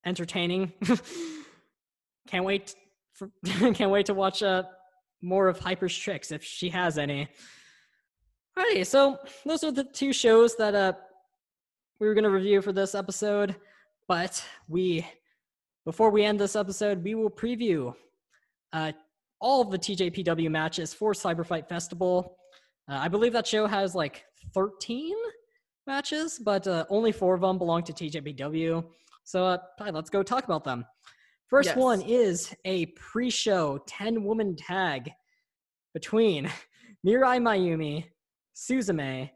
entertaining. can't wait for can't wait to watch uh more of Hyper's tricks if she has any. Alrighty, so those are the two shows that uh we were gonna review for this episode, but we before we end this episode, we will preview uh all of the TJPW matches for Cyberfight Festival. Uh, I believe that show has like 13 matches, but uh, only four of them belong to TJPW. So uh, let's go talk about them. First Yes. one is a pre-show 10-woman tag between Mirai Maiumi, Suzume,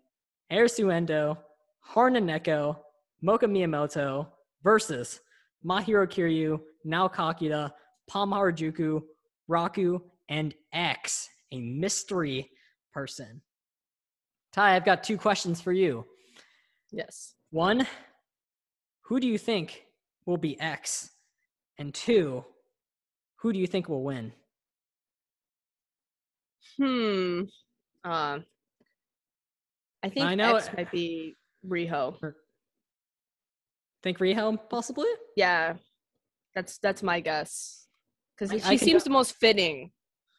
Arisu Endo, Haruna Neko, Moka Miyamoto versus Mahiro Kiryu, Nao Kakita, Pom Harajuku, Raku, and X, a mystery person. Ty, I've got two questions for you. Yes. One, who do you think will be X? And two, who do you think will win? Hmm. Uh, I think I know X it- might be Riho. Think Riho possibly? Yeah, that's that's my guess. Because she seems de- the most fitting,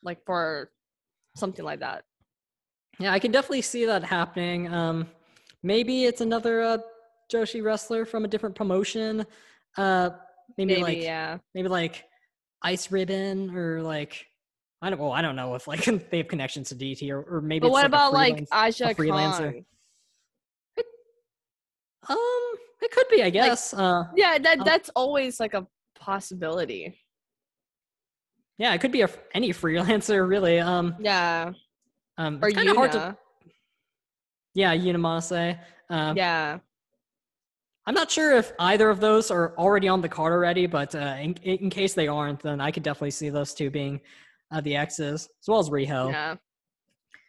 like for something like that. Yeah, I can definitely see that happening. Um, maybe it's another uh, Joshi wrestler from a different promotion. Uh, maybe, Maybe, like yeah. maybe like Ice Ribbon or like I don't. Well, I don't know if like they have connections to DT or, or maybe. But it's what like a about like Aja freelancer. Khan? Um, it could be, I guess. uh, Yeah, that Um, that's always like a possibility. Yeah, it could be a, any freelancer, really. Um, Yeah. um, Or kind of hard to. Yeah, Unimase. Um, Yeah. I'm not sure if either of those are already on the card already, but uh, in, in case they aren't, then I could definitely see those two being uh, the X's, as well as Riho. Yeah.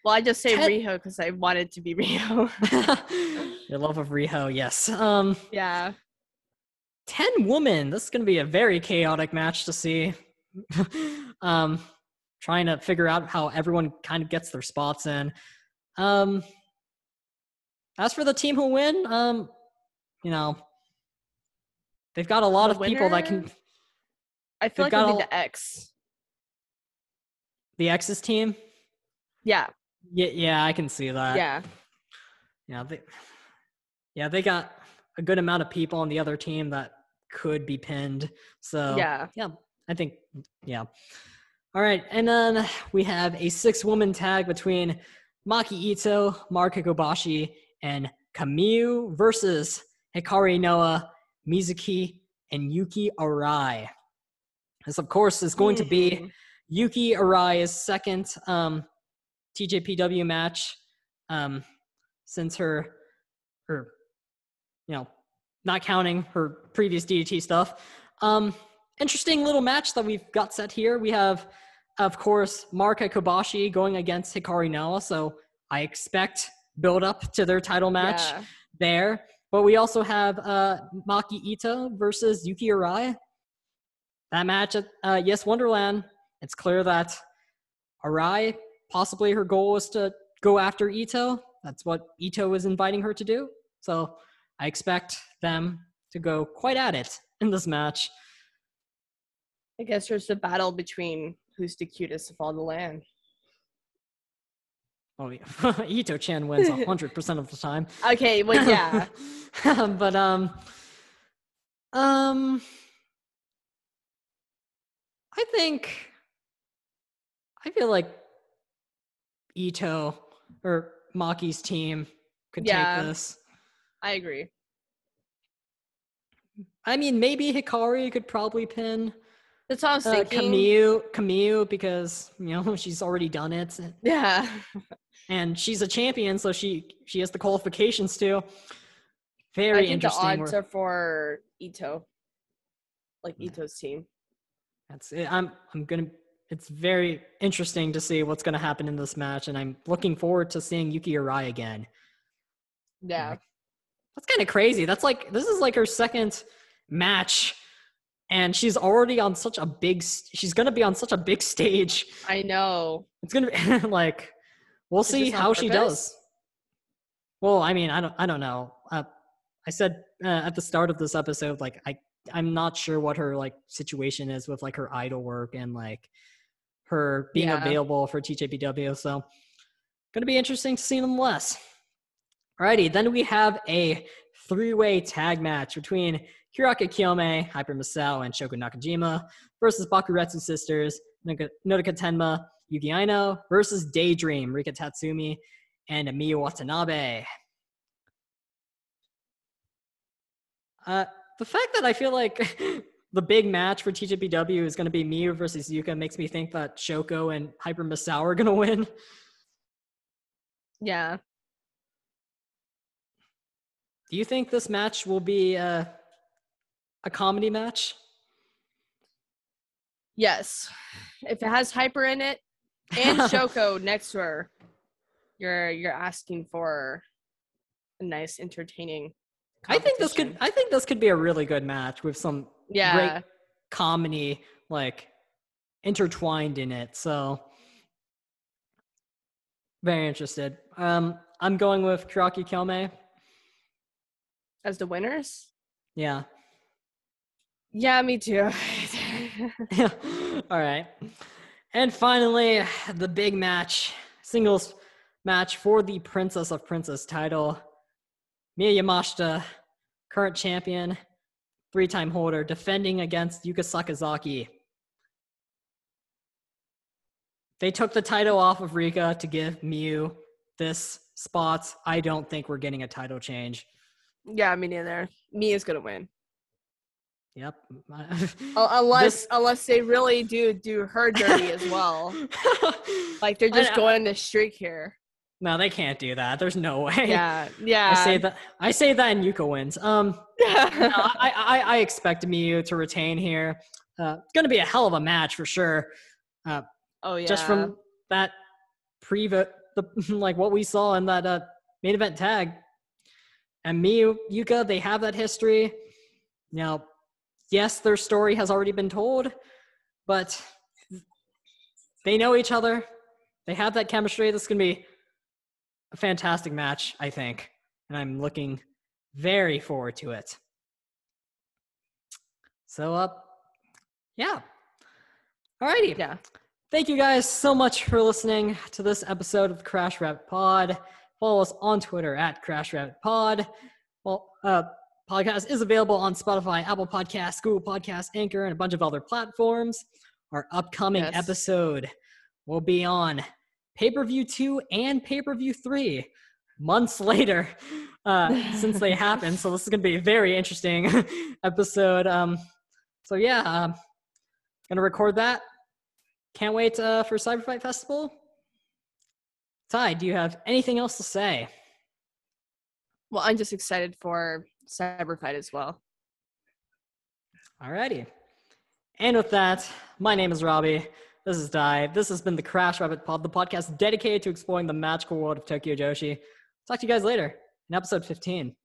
Well, I just say Ted- Riho because I wanted to be Riho. Your love of Riho, yes. Um, yeah. 10 women. This is going to be a very chaotic match to see. um, trying to figure out how everyone kind of gets their spots in. Um, as for the team who win, um, you know, they've got a lot The of people that can. I feel like got it'll be the X. The X's team. Yeah. Yeah, yeah, I can see that. yeah. Yeah, they, yeah, they got a good amount of people on the other team that could be pinned. So Yeah. yeah, I think yeah. All right, and then we have a six-woman tag between Maki Ito, Marika Kobashi, and Kamiyu versus Hikari Noah, Mizuki, and Yuki Arai. This, of course, is going to be Mhm. Yuki Arai's second um, TJPW match um, since her, her, you know, not counting her previous DDT stuff. Um, interesting little match that we've got set here. We have, of course, Marika Kobashi going against Hikari Noah, so I expect build up to their title match Yeah. there. But we also have uh, Maki Ito versus Yuki Arai. That match at uh, Yes Wonderland, it's clear that Arai, possibly her goal is to go after Ito. That's what Ito is inviting her to do. So I expect them to go quite at it in this match. I guess there's the battle between who's the cutest of all the land. Oh, yeah. Ito Chan wins 100% of the time. Okay, well, yeah. but um um I think I feel like Ito or Maki's team could Yeah. take this. I agree. I mean, maybe Hikari could probably pin That's what I was uh, thinking. Kamiyu, Kamiyu because you know she's already done it, Yeah. and she's a champion, so she she has the qualifications too. Very I think the interesting. odds We're- for Ito. Like Ito's team. That's it. I'm I'm gonna. It's very interesting to see what's gonna happen in this match, and I'm looking forward to seeing Yuki Arai again. Yeah. That's kind of crazy. That's like this is like her second match, and she's already on such a big. She's gonna be on such a big stage. I know. It's gonna be like, we'll Is see how she does. Well, I mean, I don't, I don't know. Uh, I said uh, at the start of this episode, like I, I'm not sure what her like situation is with like her idol work and like her being Yeah. available for TJPW. So, gonna be interesting to see nonetheless. Alrighty, then we have a three-way tag match between Kyoraku Kyomei, Hyper Misao, and Shoko Nakajima versus Bakuretsu Sisters, Nodoka Tenma, Yuki Aino versus Daydream, Rika Tatsumi, and Amiya Watanabe. Uh, the fact that I feel like the big match for TJPW is going to be Miyu versus Yuka makes me think that Shoko and Hyper Misao are going to win. Yeah. Do you think this match will be uh, a comedy match? Yes. If it has Hyper in it and Shoko next to her, you're you're asking for a nice entertaining I think this could. I think this could be a really good match with some yeah. great comedy like intertwined in it. So very interested. Um, I'm going with Kyoraku Kyomei. As the winners? Yeah. Yeah, me too. All right. And finally, the big match, singles match for the Princess of Princess title. Miyu Yamashita, current champion, three time holder, defending against Yuka Sakazaki. They took the title off of Rika to give Miyu this spot. I don't think we're getting a title change. yeah, me neither. Me is gonna win. Yep. Unless This- unless they really do do her dirty as well. Like they're just going the streak here. no, they can't do that. There's no way. Yeah, yeah. I say that. I say that, and Yuka wins. Um, no, I, I, I expect Miyu to retain here. Uh, it's going to be a hell of a match for sure. Uh, oh yeah. Just from that pre the like what we saw in that uh, main event tag. And Miyu, Yuka, they have that history. Now, yes, their story has already been told, but they know each other. They have that chemistry. This is going to be a fantastic match, I think. And I'm looking very forward to it. So, uh, yeah. Alrighty. yeah. Thank you guys so much for listening to this episode of the Crash Rabbit Pod. Follow us on Twitter at Crash Rabbit Pod. Well, uh, podcast is available on Spotify, Apple Podcasts, Google Podcasts, Anchor, and a bunch of other platforms. Our upcoming Yes. episode will be on pay per view two and pay per view three months later uh, since they happened. So this is going to be a very interesting episode. Um, so yeah, um, gonna record that. Can't wait uh, for Cyber Fight Festival. Ty, do you have anything else to say? Well, I'm just excited for Cyber Fight as well. Alrighty. And with that, my name is Robbie. This is Ty. This has been the Crash Rabbit Pod, the podcast dedicated to exploring the magical world of Tokyo Joshi. Talk to you guys later in episode 15.